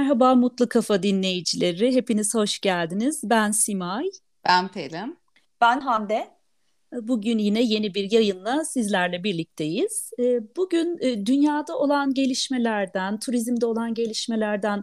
Merhaba Mutlu Kafa dinleyicileri. Hepiniz hoş geldiniz. Ben Simay. Ben Pelin. Ben Hande. Bugün yine yeni bir yayınla sizlerle birlikteyiz. Ee, bugün e, dünyada olan gelişmelerden, turizmde olan gelişmelerden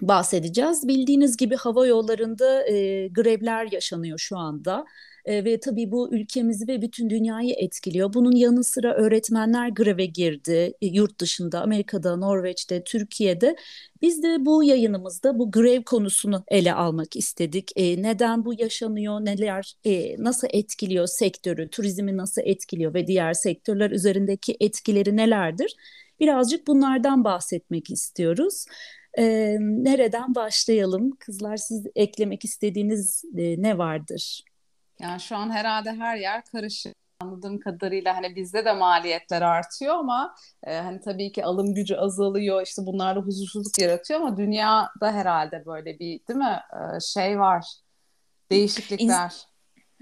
bahsedeceğiz. Bildiğiniz gibi hava yollarında e, grevler yaşanıyor şu anda. E, ve tabii bu ülkemizi ve bütün dünyayı etkiliyor. Bunun yanı sıra öğretmenler greve girdi e, yurt dışında, Amerika'da, Norveç'te, Türkiye'de. Biz de bu yayınımızda bu grev konusunu ele almak istedik. E, neden bu yaşanıyor, neler, e, nasıl etkiliyor sektörü, turizmi nasıl etkiliyor ve diğer sektörler üzerindeki etkileri nelerdir? Birazcık bunlardan bahsetmek istiyoruz. E, nereden başlayalım? Kızlar siz eklemek istediğiniz e, ne vardır? Yani şu an herhalde her yer karışık. Anladığım kadarıyla hani bizde de maliyetler artıyor ama e, hani tabii ki alım gücü azalıyor işte bunlar da huzursuzluk yaratıyor ama dünyada herhalde böyle bir değil mi e, şey var değişiklikler. İns-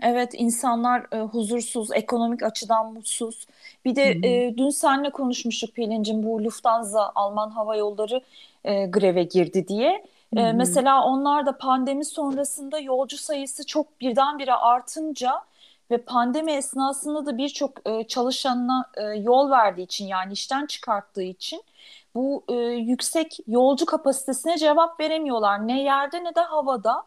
Evet insanlar e, huzursuz, ekonomik açıdan mutsuz. Bir de e, dün seninle konuşmuştuk Pelin'cim bu Lufthansa Alman Hava Yolları e, greve girdi diye. Ee, mesela onlar da pandemi sonrasında yolcu sayısı çok birdenbire artınca ve pandemi esnasında da birçok e, çalışanına e, yol verdiği için yani işten çıkarttığı için bu e, yüksek yolcu kapasitesine cevap veremiyorlar. Ne yerde ne de havada.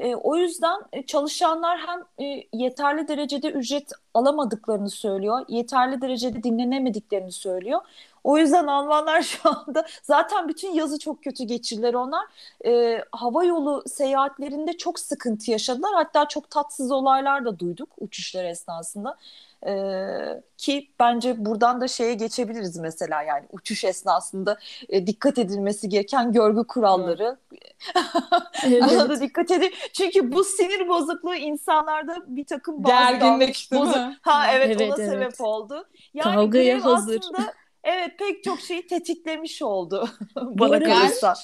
E, o yüzden e, çalışanlar hem e, yeterli derecede ücret alamadıklarını söylüyor, yeterli derecede dinlenemediklerini söylüyor. O yüzden Almanlar şu anda zaten bütün yazı çok kötü geçirdiler onlar. E, hava yolu seyahatlerinde çok sıkıntı yaşadılar. Hatta çok tatsız olaylar da duyduk uçuşlar esnasında. Ee, ki bence buradan da şeye geçebiliriz mesela yani uçuş esnasında e, dikkat edilmesi gereken görgü kuralları. Evet. Buna da dikkat edin. Çünkü bu sinir bozukluğu insanlarda bir takım gerginlik bozuk. Ha evet, evet ona evet. sebep oldu. Yani Kavgaya hazır. Aslında evet pek çok şeyi tetiklemiş oldu bana kalırsa.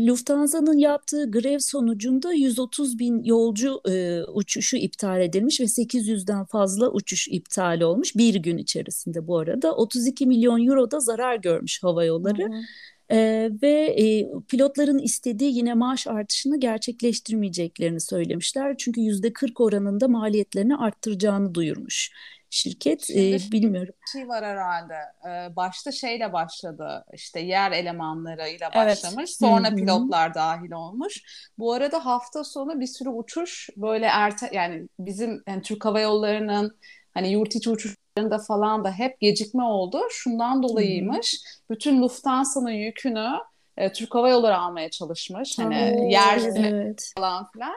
Lufthansa'nın yaptığı grev sonucunda 130 bin yolcu e, uçuşu iptal edilmiş ve 800'den fazla uçuş iptal olmuş bir gün içerisinde bu arada. 32 milyon euro da zarar görmüş hava yolları. Hı hı. Ee, ve e, pilotların istediği yine maaş artışını gerçekleştirmeyeceklerini söylemişler. Çünkü yüzde 40 oranında maliyetlerini arttıracağını duyurmuş şirket e, bilmiyorum. Şey var herhalde. Ee, başta şeyle başladı. işte yer elemanlarıyla başlamış. Evet. Sonra Hı-hı. pilotlar dahil olmuş. Bu arada hafta sonu bir sürü uçuş böyle erte yani bizim yani Türk Hava Yolları'nın hani yurt içi uçuşlarında falan da hep gecikme oldu. Şundan dolayıymış. Hı-hı. Bütün Lufthansa'nın yükünü e, Türk Hava Yolları almaya çalışmış. Hani Oo, yer evet. falan filan.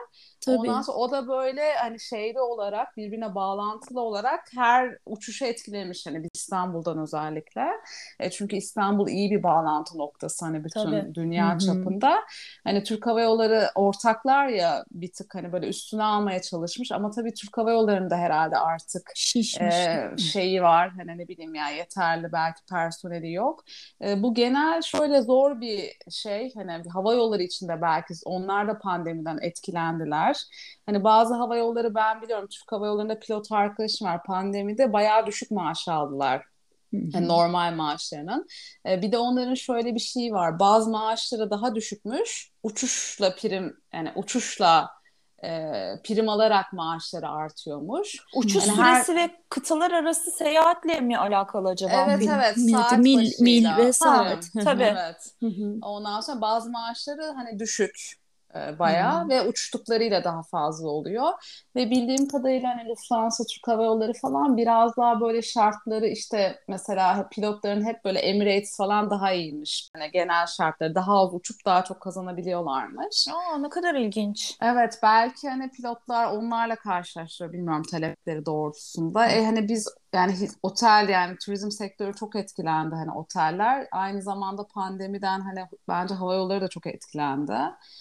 Tabii. Ondan sonra o da böyle hani şeyli olarak birbirine bağlantılı olarak her uçuşu etkilemiş hani İstanbul'dan özellikle. E, çünkü İstanbul iyi bir bağlantı noktası hani bütün Tabii. dünya Hı-hı. çapında. Hani Türk Hava Yolları ortaklar ya bir tık hani böyle üstüne almaya çalışmış ama tabii Türk Hava Yolları'nda herhalde artık e, şeyi var hani ne bileyim ya yeterli belki personeli yok. E, bu genel şöyle zor bir şey hani hava yolları içinde belki onlar da pandemiden etkilendiler Hani bazı hava yolları ben biliyorum Türk Hava Yolları'nda pilot arkadaşım var pandemide bayağı düşük maaş aldılar. Yani normal maaşlarının. Ee, bir de onların şöyle bir şeyi var. Bazı maaşları daha düşükmüş. Uçuşla prim yani uçuşla e, prim alarak maaşları artıyormuş. Uçuş yani süresi her... ve kıtalar arası seyahatle mi alakalı acaba? Evet mil, evet. Mil, saat mil, mil ve saat. Ha, tabii. Evet. Ondan sonra bazı maaşları hani düşük e, bayağı hmm. ve uçtuklarıyla daha fazla oluyor. Ve bildiğim kadarıyla hani Lufthansa, Türk Hava Yolları falan biraz daha böyle şartları işte mesela pilotların hep böyle Emirates falan daha iyiymiş. Yani genel şartları daha az uçup daha çok kazanabiliyorlarmış. Aa ne kadar ilginç. Evet belki hani pilotlar onlarla karşılaştırıyor bilmiyorum talepleri doğrultusunda. E hani biz yani otel yani turizm sektörü çok etkilendi hani oteller. Aynı zamanda pandemiden hani bence hava yolları da çok etkilendi.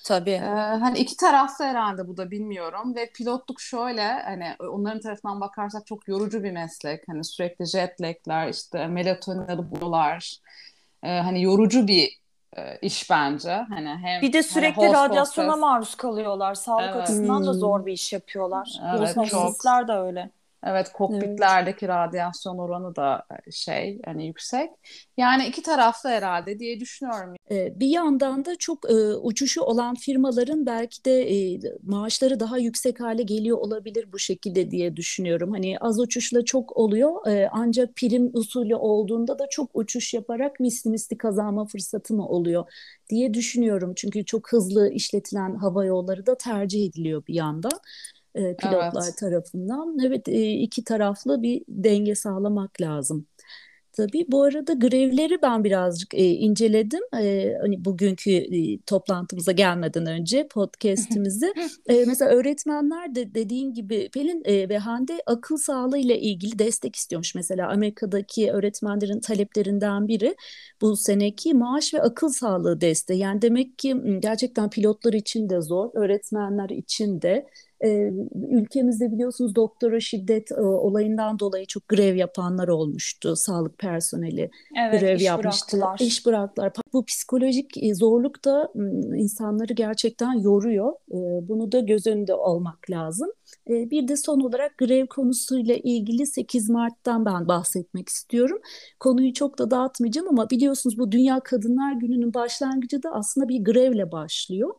Tabii. Ee, hani iki taraflı herhalde bu da bilmiyorum ve pilotluk şöyle hani onların tarafından bakarsak çok yorucu bir meslek. Hani sürekli jet lag'ler işte melatonin alıyorlar. Ee, hani yorucu bir e, iş bence. Hani hem bir de sürekli hani radyasyona maruz kalıyorlar. Sağlık evet. açısından hmm. da zor bir iş yapıyorlar. Evet, Hostesler de öyle. Evet, kokpitlerdeki evet. radyasyon oranı da e, şey hani yüksek. Yani iki taraflı herhalde diye düşünüyorum. Ee, bir yandan da çok e, uçuşu olan firmaların belki de e, maaşları daha yüksek hale geliyor olabilir bu şekilde diye düşünüyorum. Hani az uçuşla çok oluyor e, ancak prim usulü olduğunda da çok uçuş yaparak misli misli kazanma fırsatı mı oluyor diye düşünüyorum. Çünkü çok hızlı işletilen hava yolları da tercih ediliyor bir yandan e, pilotlar evet. tarafından. Evet e, iki taraflı bir denge sağlamak lazım. Tabii bu arada grevleri ben birazcık e, inceledim. E, hani bugünkü e, toplantımıza gelmeden önce podcast'imizi. e, mesela öğretmenler de dediğin gibi Pelin e, ve Hande akıl sağlığı ile ilgili destek istiyormuş. Mesela Amerika'daki öğretmenlerin taleplerinden biri bu seneki maaş ve akıl sağlığı desteği. Yani demek ki gerçekten pilotlar için de zor, öğretmenler için de e, ülkemizde biliyorsunuz doktora şiddet e, olayından dolayı çok grev yapanlar olmuştu. Sağlık personeli evet, grev iş yapmıştı. Bıraktılar. İş bıraktılar. Bu psikolojik e, zorluk da insanları gerçekten yoruyor. E, bunu da göz önünde olmak lazım. E, bir de son olarak grev konusuyla ilgili 8 Mart'tan ben bahsetmek istiyorum. Konuyu çok da dağıtmayacağım ama biliyorsunuz bu Dünya Kadınlar Günü'nün başlangıcı da aslında bir grevle başlıyor.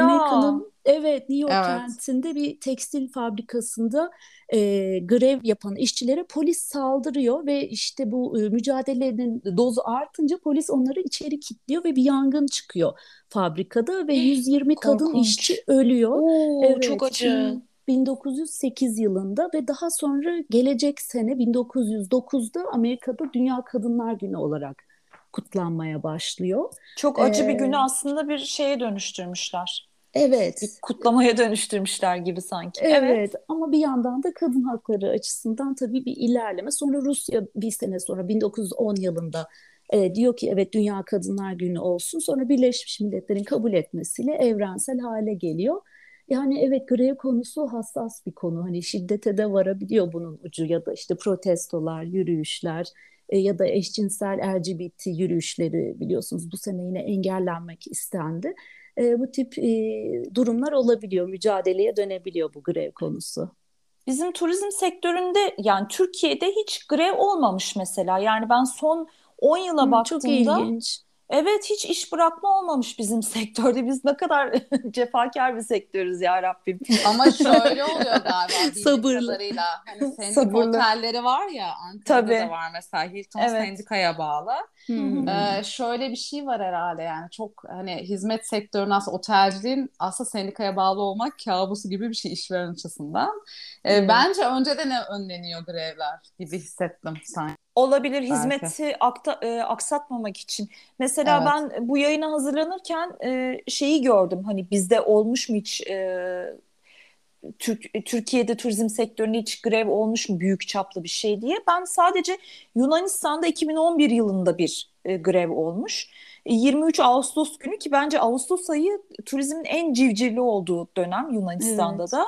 Amerika'nın evet New York evet. kentinde bir tekstil fabrikasında e, grev yapan işçilere polis saldırıyor ve işte bu e, mücadelenin dozu artınca polis onları içeri kilitliyor ve bir yangın çıkıyor fabrikada ve 120 kadın işçi ölüyor. Oo, evet, çok acı. 1908 yılında ve daha sonra gelecek sene 1909'da Amerika'da Dünya Kadınlar Günü olarak kutlanmaya başlıyor. Çok acı ee, bir günü aslında bir şeye dönüştürmüşler. Evet. Bir kutlamaya dönüştürmüşler gibi sanki. Evet, evet ama bir yandan da kadın hakları açısından tabii bir ilerleme. Sonra Rusya bir sene sonra 1910 yılında e, diyor ki evet Dünya Kadınlar Günü olsun. Sonra Birleşmiş Milletler'in kabul etmesiyle evrensel hale geliyor. Yani evet grev konusu hassas bir konu. Hani şiddete de varabiliyor bunun ucu ya da işte protestolar, yürüyüşler, e, ya da eşcinsel LGBT yürüyüşleri biliyorsunuz bu sene yine engellenmek istendi. E, bu tip e, durumlar olabiliyor, mücadeleye dönebiliyor bu grev konusu. Bizim turizm sektöründe yani Türkiye'de hiç grev olmamış mesela. Yani ben son 10 yıla hmm, baktığımda çok ilginç. Evet hiç iş bırakma olmamış bizim sektörde. Biz ne kadar cefakar bir sektörüz ya Rabbim. Ama şöyle oluyor galiba Sabırlı. kadarıyla. Hani sendik Sabırlı. otelleri var ya Antalya'da da var mesela Hilton evet. Sendika'ya bağlı. Hmm. Ee, şöyle bir şey var herhalde yani çok hani hizmet sektörünün aslında otelciliğin aslında sendikaya bağlı olmak kabusu gibi bir şey işveren açısından. Ee, hmm. Bence önceden önleniyor grevler gibi hissettim sanki. Olabilir hizmeti akta, e, aksatmamak için. Mesela evet. ben bu yayına hazırlanırken e, şeyi gördüm hani bizde olmuş mu hiç e, Türk, Türkiye'de turizm sektöründe hiç grev olmuş mu büyük çaplı bir şey diye. Ben sadece Yunanistan'da 2011 yılında bir e, grev olmuş. 23 e, Ağustos günü ki bence Ağustos ayı turizmin en civcivli olduğu dönem Yunanistan'da evet. da.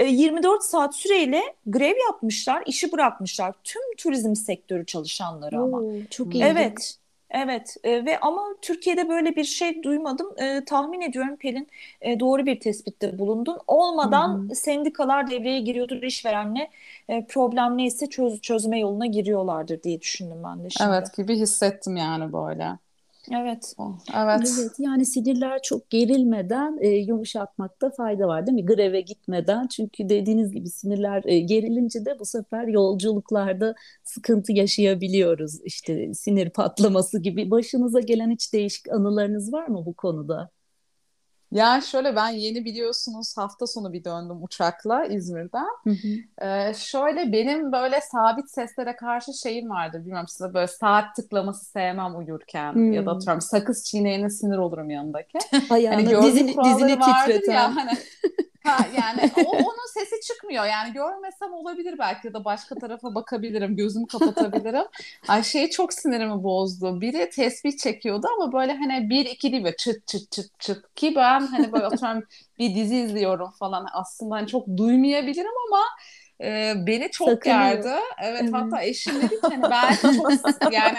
24 e, saat süreyle grev yapmışlar, işi bırakmışlar. Tüm turizm sektörü çalışanları ama. Oo, çok iyi. Evet. Evet e, ve ama Türkiye'de böyle bir şey duymadım. E, tahmin ediyorum Pelin e, doğru bir tespitte bulundun. Olmadan Hı-hı. sendikalar devreye giriyordur işverenle e, problem neyse çöz, çözme yoluna giriyorlardır diye düşündüm ben de şimdi. Evet gibi hissettim yani böyle. Evet. Evet. Evet yani sinirler çok gerilmeden e, yumuşatmakta fayda var değil mi? Greve gitmeden çünkü dediğiniz gibi sinirler e, gerilince de bu sefer yolculuklarda sıkıntı yaşayabiliyoruz. İşte sinir patlaması gibi. Başınıza gelen hiç değişik anılarınız var mı bu konuda? Ya şöyle ben yeni biliyorsunuz hafta sonu bir döndüm uçakla İzmir'den. Hı hı. Ee, şöyle benim böyle sabit seslere karşı şeyim vardır. Bilmiyorum size böyle saat tıklaması sevmem uyurken hmm. ya da atıyorum sakız çiğneyene sinir olurum yanındaki. Ayağını hani dizini, dizini titreten. Ya, hani, Ha, yani o, onun sesi çıkmıyor. Yani görmesem olabilir belki ya da başka tarafa bakabilirim. Gözümü kapatabilirim. Ay şey çok sinirimi bozdu. Biri tesbih çekiyordu ama böyle hani bir iki değil böyle çıt çıt çıt çıt ki ben hani böyle atıyorum bir dizi izliyorum falan. Aslında hani çok duymayabilirim ama e, beni çok Sakınıyor. gerdi. Evet, evet hatta eşim dedi ki hani belki çok yani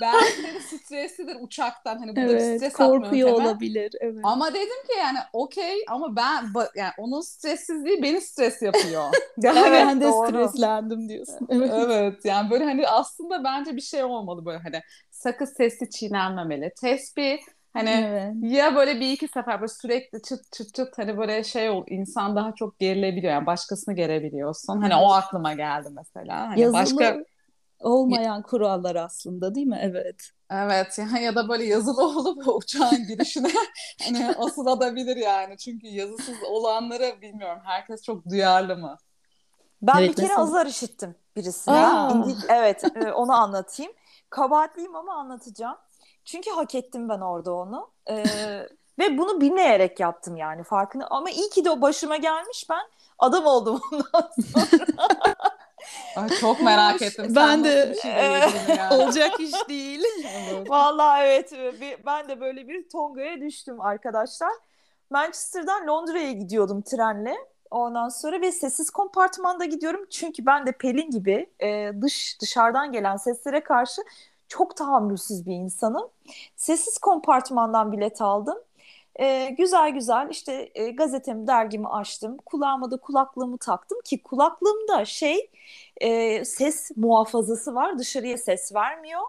belki streslidir uçaktan hani burada evet, stres korkuyor olabilir. Evet. Ama dedim ki yani okey ama ben yani onun stressizliği beni stres yapıyor. evet, ben de doğru. streslendim diyorsun. Evet. evet yani böyle hani aslında bence bir şey olmalı böyle hani sakız sesi çiğnenmemeli. Tesbih Hani evet. ya böyle bir iki sefer böyle sürekli çıt çıt çıt hani böyle şey ol insan daha çok gerilebiliyor yani başkasını gerebiliyorsun. Hani o aklıma geldi mesela. Hani Yazılı başka olmayan kurallar aslında değil mi? Evet. Evet ya, ya da böyle yazılı olup uçağın girişine hani asılabilir yani. Çünkü yazısız olanları bilmiyorum. Herkes çok duyarlı mı? Ben evet, bir kere mesela... azar işittim birisine. Evet e, onu anlatayım. Kabahatliyim ama anlatacağım. Çünkü hak ettim ben orada onu. Ee, ve bunu bilmeyerek yaptım yani farkını. Ama iyi ki de o başıma gelmiş ben adam oldum ondan sonra. Ay, çok merak ettim. Sen ben de şey yani. olacak iş değil. evet. Vallahi evet ben de böyle bir tongaya düştüm arkadaşlar. Manchester'dan Londra'ya gidiyordum trenle. Ondan sonra ve sessiz kompartmanda gidiyorum. Çünkü ben de Pelin gibi e, dış dışarıdan gelen seslere karşı çok tahammülsüz bir insanım. Sessiz kompartmandan bilet aldım. E, güzel güzel işte e, gazetemi, dergimi açtım. Kulağıma da kulaklığımı taktım ki kulaklığımda şey e, ses muhafazası var. Dışarıya ses vermiyor.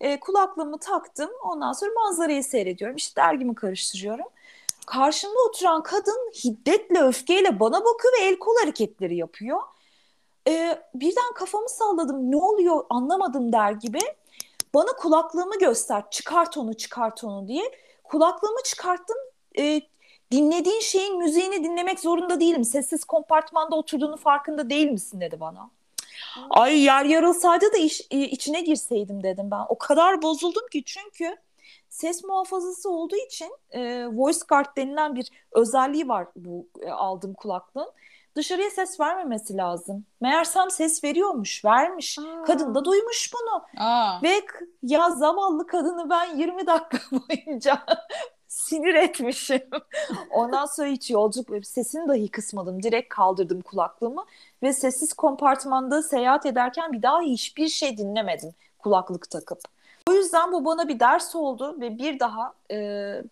E, kulaklığımı taktım. Ondan sonra manzarayı seyrediyorum. İşte dergimi karıştırıyorum. Karşımda oturan kadın hiddetle, öfkeyle bana bakıyor ve el kol hareketleri yapıyor. E, birden kafamı salladım. Ne oluyor anlamadım der gibi. Bana kulaklığımı göster, çıkart onu, çıkart onu diye. Kulaklığımı çıkarttım. E, dinlediğin şeyin müziğini dinlemek zorunda değilim. Sessiz kompartmanda oturduğunu farkında değil misin dedi bana. Ay yer yarılsaydı da iş, içine girseydim dedim ben. O kadar bozuldum ki çünkü ses muhafazası olduğu için e, voice guard denilen bir özelliği var bu e, aldığım kulaklığın. Dışarıya ses vermemesi lazım. Meğersem ses veriyormuş, vermiş. Aa. Kadın da duymuş bunu. Aa. Ve ya zavallı kadını ben 20 dakika boyunca sinir etmişim. Ondan sonra hiç yolculuk sesini dahi kısmadım. Direkt kaldırdım kulaklığımı ve sessiz kompartmanda seyahat ederken bir daha hiçbir şey dinlemedim kulaklık takıp. O yüzden bu bana bir ders oldu ve bir daha e,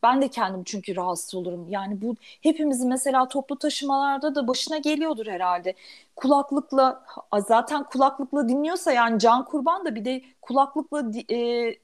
ben de kendim çünkü rahatsız olurum. Yani bu hepimizin mesela toplu taşımalarda da başına geliyordur herhalde. Kulaklıkla zaten kulaklıkla dinliyorsa yani can kurban da bir de kulaklıkla e,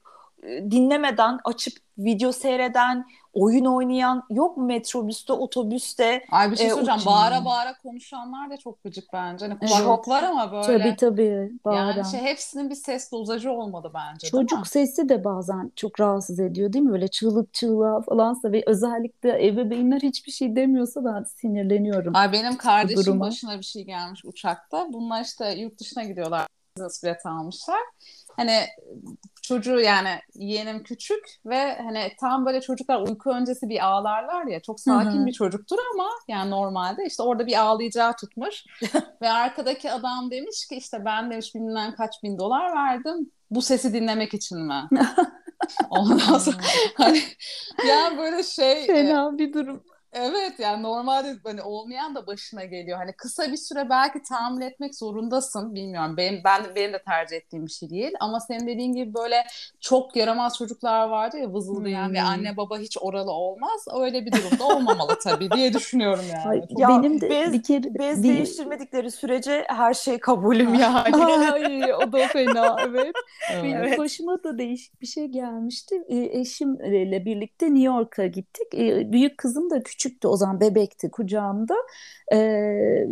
dinlemeden açıp video seyreden, oyun oynayan yok mu metrobüste, otobüste? Ay bir şey e, soracağım. E, bağıra bağıra konuşanlar da çok gıcık bence. Hani kulak var ama böyle. Tabii tabii. Bağıran. Yani şey hepsinin bir ses dozajı olmalı bence. Çocuk sesi de bazen çok rahatsız ediyor değil mi? Böyle çığlık çığlığa falansa ve özellikle ebeveynler hiçbir şey demiyorsa ben sinirleniyorum. Ay benim kardeşim başına bir şey gelmiş uçakta. Bunlar işte yurt dışına gidiyorlar. Business bilet almışlar hani çocuğu yani yeğenim küçük ve hani tam böyle çocuklar uyku öncesi bir ağlarlar ya çok sakin Hı-hı. bir çocuktur ama yani normalde işte orada bir ağlayacağı tutmuş ve arkadaki adam demiş ki işte ben demiş bilmem kaç bin dolar verdim bu sesi dinlemek için mi? Ondan sonra hani yani böyle şey fena e, bir durum. Evet yani normalde hani olmayan da başına geliyor. Hani kısa bir süre belki tahammül etmek zorundasın. Bilmiyorum benim ben benim de tercih ettiğim bir şey değil ama senin dediğin gibi böyle çok yaramaz çocuklar vardı ya vızıldayan hmm. ve anne baba hiç oralı olmaz. Öyle bir durumda olmamalı tabii diye düşünüyorum yani. Ay, ya benim de bez, bir kere bez bir... değiştirmedikleri sürece her şey kabulüm yani. Ay o da fena evet. Benim evet. başıma da değişik bir şey gelmişti. Eşimle birlikte New York'a gittik. Büyük kızım da küçük küçüktü o zaman bebekti kucağımda. Ee,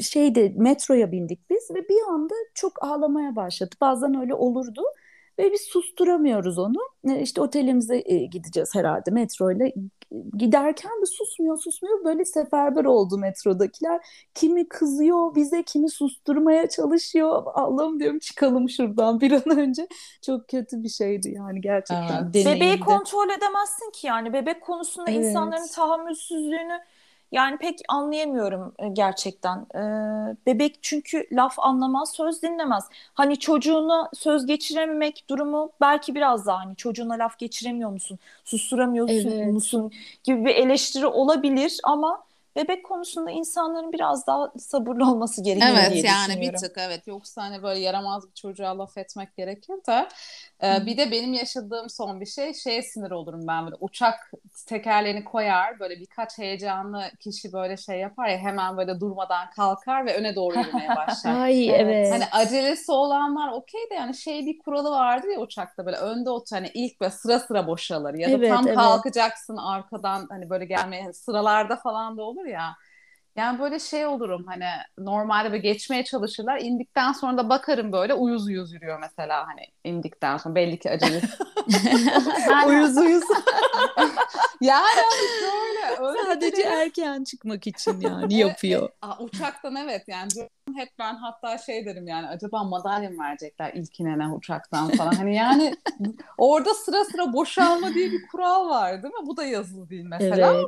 şeyde metroya bindik biz ve bir anda çok ağlamaya başladı. Bazen öyle olurdu ve biz susturamıyoruz onu. İşte otelimize gideceğiz herhalde metroyla giderken de susmuyor susmuyor böyle seferber oldu metrodakiler. Kimi kızıyor bize kimi susturmaya çalışıyor. Allah'ım diyorum çıkalım şuradan bir an önce. Çok kötü bir şeydi yani gerçekten. Evet. Bebeği kontrol edemezsin ki yani bebek konusunda evet. insanların tahammülsüzlüğünü yani pek anlayamıyorum e, gerçekten. Ee, bebek çünkü laf anlamaz, söz dinlemez. Hani çocuğuna söz geçirememek durumu belki biraz daha hani çocuğuna laf geçiremiyor musun, susturamıyorsun evet. musun gibi bir eleştiri olabilir ama bebek konusunda insanların biraz daha sabırlı olması gerekiyor evet, diye yani düşünüyorum. bir tık evet yoksa hani böyle yaramaz bir çocuğa laf etmek gerekir de e, bir de benim yaşadığım son bir şey şeye sinir olurum ben böyle uçak tekerlerini koyar böyle birkaç heyecanlı kişi böyle şey yapar ya hemen böyle durmadan kalkar ve öne doğru yürümeye başlar. Ay evet. Hani acelesi olanlar okey de yani şey bir kuralı vardı ya uçakta böyle önde otur hani ilk böyle sıra sıra boşalır ya da Evet, tam evet. kalkacaksın arkadan hani böyle gelmeye sıralarda falan da olur ya. Yani böyle şey olurum hani normalde böyle geçmeye çalışırlar indikten sonra da bakarım böyle uyuz uyuz yürüyor mesela hani indikten sonra belli ki acelesi. uyuz uyuz. yani böyle öyle Sadece bir- erken çıkmak için yani Evet, yapıyor. e, aa, uçaktan evet yani hep ben hatta şey derim yani acaba madalya mı verecekler ilk inene uçaktan falan. Hani yani orada sıra sıra boşalma diye bir kural var değil mi? Bu da yazılı değil mesela. Evet.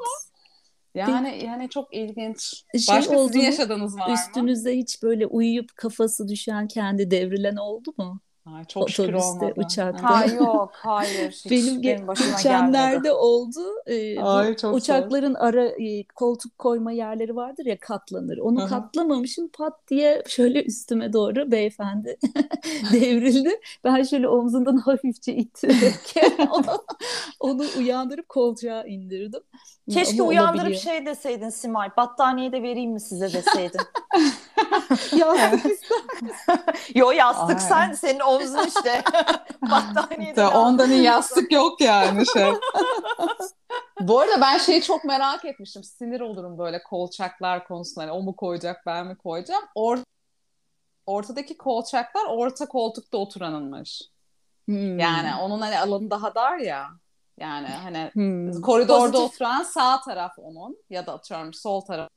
Yani yani çok ilginç. Şey Başka oldu sizin yaşadığınız var mı? Üstünüzde hiç böyle uyuyup kafası düşen kendi devrilen oldu mu? Ay, çok şükür Otobüste, olmadı. uçakta. Ha yok hayır hiç Benim, benim, başıma gelmedi. geçenlerde oldu. Ee, Ay, çok uçakların ara e, koltuk koyma yerleri vardır ya katlanır. Onu Hı hı. katlamamışım pat diye şöyle üstüme doğru beyefendi devrildi. Ben şöyle omzundan hafifçe ittirerek onu, onu uyandırıp koltuğa indirdim. Keşke Ama uyandırıp olabiliyor. şey deseydin Simay, battaniye de vereyim mi size deseydin. Yastık Yo yastık Ay. sen, senin omzun işte. battaniye de. Ondan iyi yastık yok yani şey. Bu arada ben şeyi çok merak etmiştim. Sinir olurum böyle kolçaklar konusunda. Hani o mu koyacak ben mi koyacağım. Or ortadaki kolçaklar orta koltukta oturanınmış. Hmm. Yani onun hani alanı daha dar ya. Yani hani Hmm. koridorda Pozitif. oturan sağ taraf onun ya da atıyorum sol taraf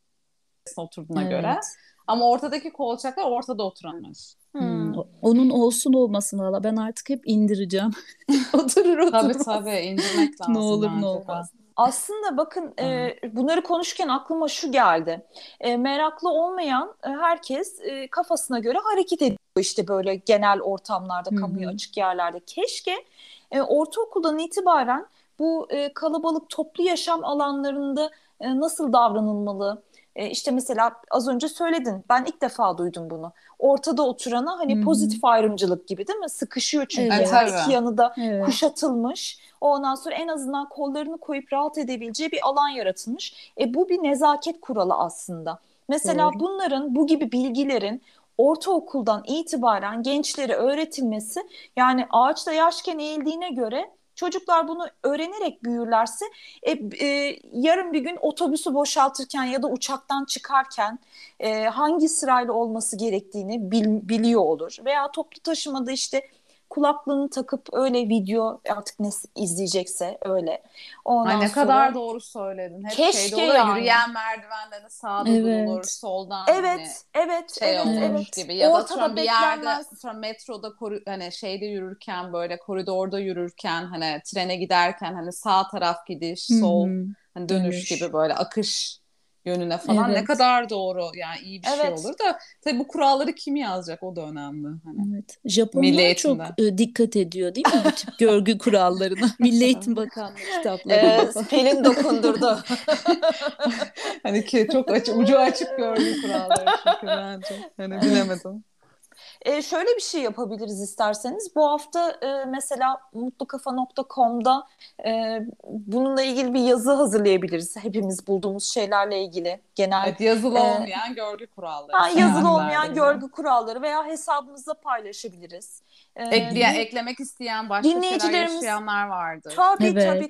oturduğuna Evet. göre. Ama ortadaki kolçaklar ortada oturanmış. Hmm. Onun olsun olmasın valla ben artık hep indireceğim. Oturur oturmaz. Tabii tabii indirmek lazım Ne olur ne olmaz. Aslında bakın e, bunları konuşurken aklıma şu geldi. E, meraklı olmayan e, herkes e, kafasına göre hareket ediyor işte böyle genel ortamlarda, hı. kamuya açık yerlerde. Keşke e, ortaokuldan itibaren bu e, kalabalık toplu yaşam alanlarında e, nasıl davranılmalı? E, işte mesela az önce söyledin. Ben ilk defa duydum bunu. Ortada oturana hani Hı hı. pozitif ayrımcılık gibi değil mi? Sıkışıyor çünkü Evet. her Tabii. iki yanı da Evet. kuşatılmış. Ondan sonra en azından kollarını koyup rahat edebileceği bir alan yaratılmış. E bu bir nezaket kuralı aslında. Mesela Doğru. bunların bu gibi bilgilerin ortaokuldan itibaren gençlere öğretilmesi yani ağaçta yaşken eğildiğine göre çocuklar bunu öğrenerek büyürlerse e, e, yarın bir gün otobüsü boşaltırken ya da uçaktan çıkarken e, hangi sırayla olması gerektiğini bil- biliyor olur. Veya toplu taşımada işte kulaklığını takıp öyle video artık ne izleyecekse öyle. Ondan Ay ne sonra- kadar doğru söyledin. Hep Keşke şeyde olur ya, yani. yürüyen merdivende sağda Evet. durulur, soldan hani Evet, evet, şey evet, evet. gibi. Ya da Ortada atıyorum bir yerde metroda koru, hani şeyde yürürken böyle koridorda yürürken hani trene giderken hani sağ taraf gidiş, sol hani dönüş, Dönüş. gibi böyle akış yönüne falan ne Evet. kadar doğru yani iyi bir şey Evet. olur da tabii bu kuralları kim yazacak o da önemli. Hani. Evet. Japonlar çok e, dikkat ediyor değil mi bu tip görgü kurallarına? Milli Eğitim Bakanlığı kitaplarında Ee. Pelin dokundurdu. hani ki çok açık, ucu açık gördüğü kuralları çünkü bence. Hani bilemedim. E, şöyle bir şey yapabiliriz isterseniz. Bu hafta e, mesela mutlukafa.com'da e, bununla ilgili bir yazı hazırlayabiliriz. Hepimiz bulduğumuz şeylerle ilgili genel Evet, yazılı Ee, olmayan görgü kuralları. ha, yazılı olmayan görgü kuralları veya hesabımızda paylaşabiliriz. E, Ekleyen, din- eklemek isteyen başka şeyler yaşayanlar vardır. tabii Evet. tabii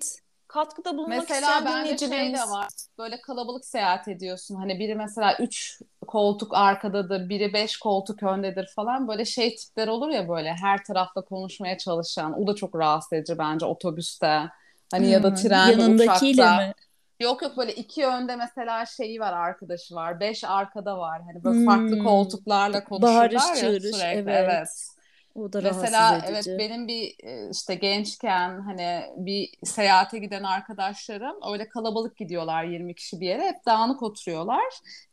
katkıda bulunmak Mesela isteyen bende şey dinleyicilerimiz. de var. Böyle kalabalık seyahat ediyorsun. Hani biri mesela üç koltuk arkadadır, biri beş koltuk öndedir falan. Böyle şey tipler olur ya böyle her tarafta konuşmaya çalışan. O da çok rahatsız edici bence otobüste. Hani ya da Hmm, trende, uçakta. mi? Yok yok böyle iki önde mesela şeyi var arkadaşı var. Beş arkada var. Hani böyle Hmm. farklı koltuklarla konuşurlar Bağırış ya çığırış, sürekli. evet. Evet. O da Mesela evet benim bir e, işte gençken hani bir seyahate giden arkadaşlarım öyle kalabalık gidiyorlar 20 kişi bir yere hep dağınık oturuyorlar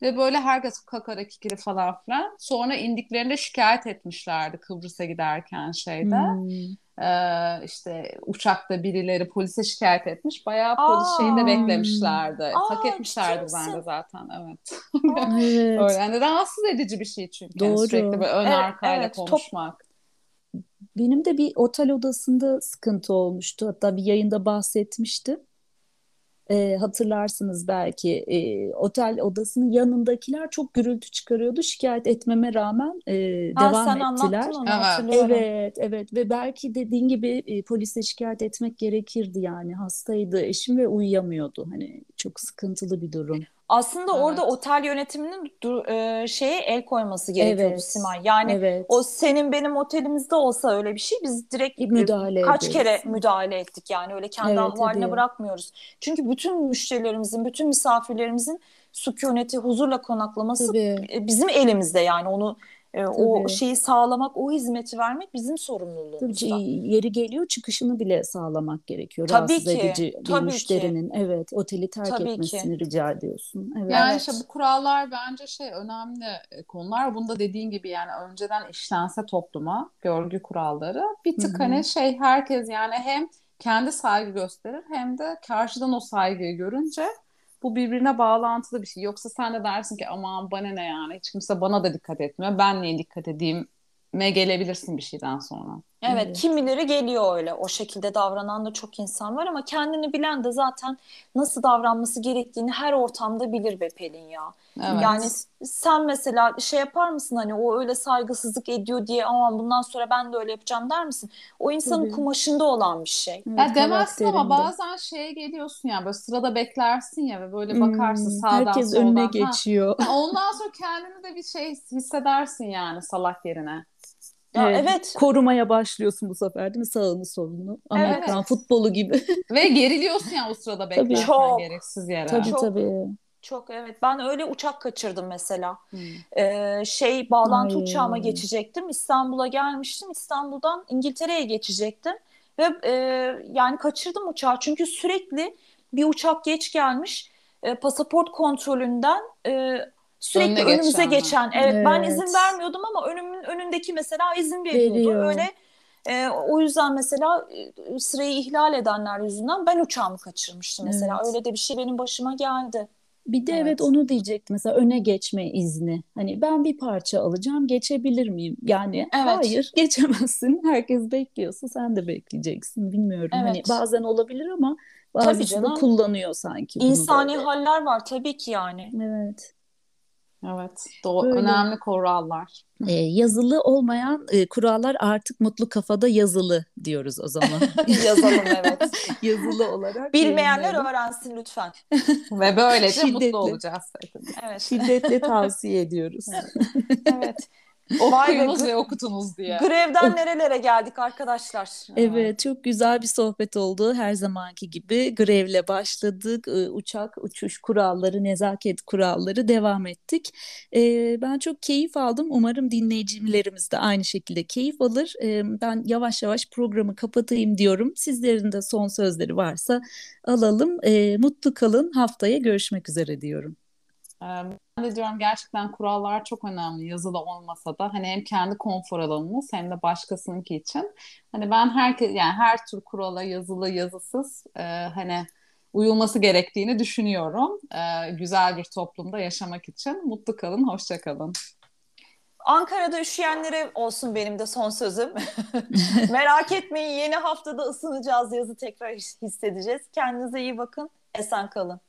ve böyle herkes kakara kikiri falan filan sonra indiklerinde şikayet etmişlerdi Kıbrıs'a giderken şeyde. Hmm. Ee, işte uçakta birileri polise şikayet etmiş. Bayağı polis Aa, şeyinde beklemişlerdi. Aa, Hak etmişlerdi bende zaten. Evet. evet. Öyle. Yani rahatsız edici bir şey çünkü. Doğru. Yani sürekli böyle ön evet, arkayla evet, konuşmak. Top... Benim de bir otel odasında sıkıntı olmuştu. Hatta bir yayında bahsetmiştim. E, hatırlarsınız belki e, otel odasının yanındakiler çok gürültü çıkarıyordu. Şikayet etmeme rağmen e, ha, devam sen ettiler. Onu, evet. evet, evet ve belki dediğin gibi e, polise şikayet etmek gerekirdi yani hastaydı eşim ve uyuyamıyordu. Hani çok sıkıntılı bir durum. Aslında evet. orada otel yönetiminin e, şeye el koyması gerekiyordu evet. Simay. Yani evet. o senin benim otelimizde olsa öyle bir şey biz direkt müdahale kaç ederiz. kere müdahale ettik yani öyle kendi evet, ahvaline tabii. bırakmıyoruz. Çünkü bütün müşterilerimizin, bütün misafirlerimizin sükuneti, huzurla konaklaması tabii. bizim elimizde yani onu e, o şeyi sağlamak, o hizmeti vermek bizim sorumluluğumuzda. Tabii yeri geliyor çıkışını bile sağlamak gerekiyor. Tabii Rahatsız ki. edici bir Tabii müşterinin ki. evet oteli terk Tabii etmesini ki. rica ediyorsun. Evet. Yani işte bu kurallar bence şey önemli e, konular. Bunda dediğin gibi yani önceden işlense topluma görgü kuralları bir tık Hı-hı. hani şey herkes yani hem kendi saygı gösterir hem de karşıdan o saygıyı görünce bu birbirine bağlantılı bir şey. Yoksa sen de dersin ki aman bana ne yani hiç kimse bana da dikkat etmiyor. Ben niye dikkat edeyim me gelebilirsin bir şeyden sonra. Evet, evet, kimileri geliyor öyle. O şekilde davranan da çok insan var ama kendini bilen de zaten nasıl davranması gerektiğini her ortamda bilir be Pelin ya. Evet. Yani sen mesela şey yapar mısın hani o öyle saygısızlık ediyor diye aman bundan sonra ben de öyle yapacağım der misin? O insanın Tabii. kumaşında olan bir şey. Evet, ya demezsin ama bazen şeye geliyorsun ya böyle sırada beklersin ya ve böyle bakarsın hmm, sağdan herkes soldan. önüne geçiyor. Ha, ondan sonra kendini de bir şey hissedersin yani salak yerine. Ya evet. evet. Korumaya başlıyorsun bu sefer değil mi? Sağını solunu. Amerikan evet. futbolu gibi. Ve geriliyorsun ya o sırada beklerken çok. gereksiz yere. Tabii çok. tabii. Çok evet. Ben öyle uçak kaçırdım mesela. Hmm. Ee, şey bağlantı Ay. uçağıma geçecektim. İstanbul'a gelmiştim. İstanbul'dan İngiltere'ye geçecektim. Ve e, yani kaçırdım uçağı. Çünkü sürekli bir uçak geç gelmiş. E, pasaport kontrolünden e, sürekli Önüne önümüze geçen. geçen. Evet, evet ben izin vermiyordum ama önümün önündeki mesela izin veriyordu. Veriyor. Öyle e, o yüzden mesela e, sırayı ihlal edenler yüzünden ben uçağımı kaçırmıştım mesela. Evet. Öyle de bir şey benim başıma geldi. Bir de evet. evet onu diyecektim mesela öne geçme izni. Hani ben bir parça alacağım geçebilir miyim? Yani evet. hayır geçemezsin. Herkes bekliyorsa sen de bekleyeceksin. Bilmiyorum. Hani evet. Hani bazen olabilir ama bazısı da kullanıyor sanki. İnsani haller var tabii ki yani. Evet. Evet, doğru, önemli kurallar. E, yazılı olmayan e, kurallar artık mutlu kafada yazılı diyoruz o zaman. Yazalım evet. yazılı olarak. Bilmeyenler bilmiyorum. öğrensin lütfen. Ve böylece Şiddetli. mutlu olacağız. Evet. Şiddetle tavsiye ediyoruz. evet. Okuyunuz ve okutunuz diye. Grevden nerelere geldik arkadaşlar? Evet çok güzel bir sohbet oldu her zamanki gibi. Grevle başladık. Uçak uçuş kuralları, nezaket kuralları devam ettik. Ben çok keyif aldım. Umarım dinleyicilerimiz de aynı şekilde keyif alır. Ben yavaş yavaş programı kapatayım diyorum. Sizlerin de son sözleri varsa alalım. Mutlu kalın. Haftaya görüşmek üzere diyorum. Ben de diyorum gerçekten kurallar çok önemli yazılı olmasa da hani hem kendi konfor alanımız hem de başkasınınki için. Hani ben herkes yani her tür kurala yazılı yazısız e, hani uyulması gerektiğini düşünüyorum. E, güzel bir toplumda yaşamak için. Mutlu kalın, hoşça kalın. Ankara'da üşüyenlere olsun benim de son sözüm. Merak etmeyin yeni haftada ısınacağız yazı tekrar hissedeceğiz. Kendinize iyi bakın. Esen kalın.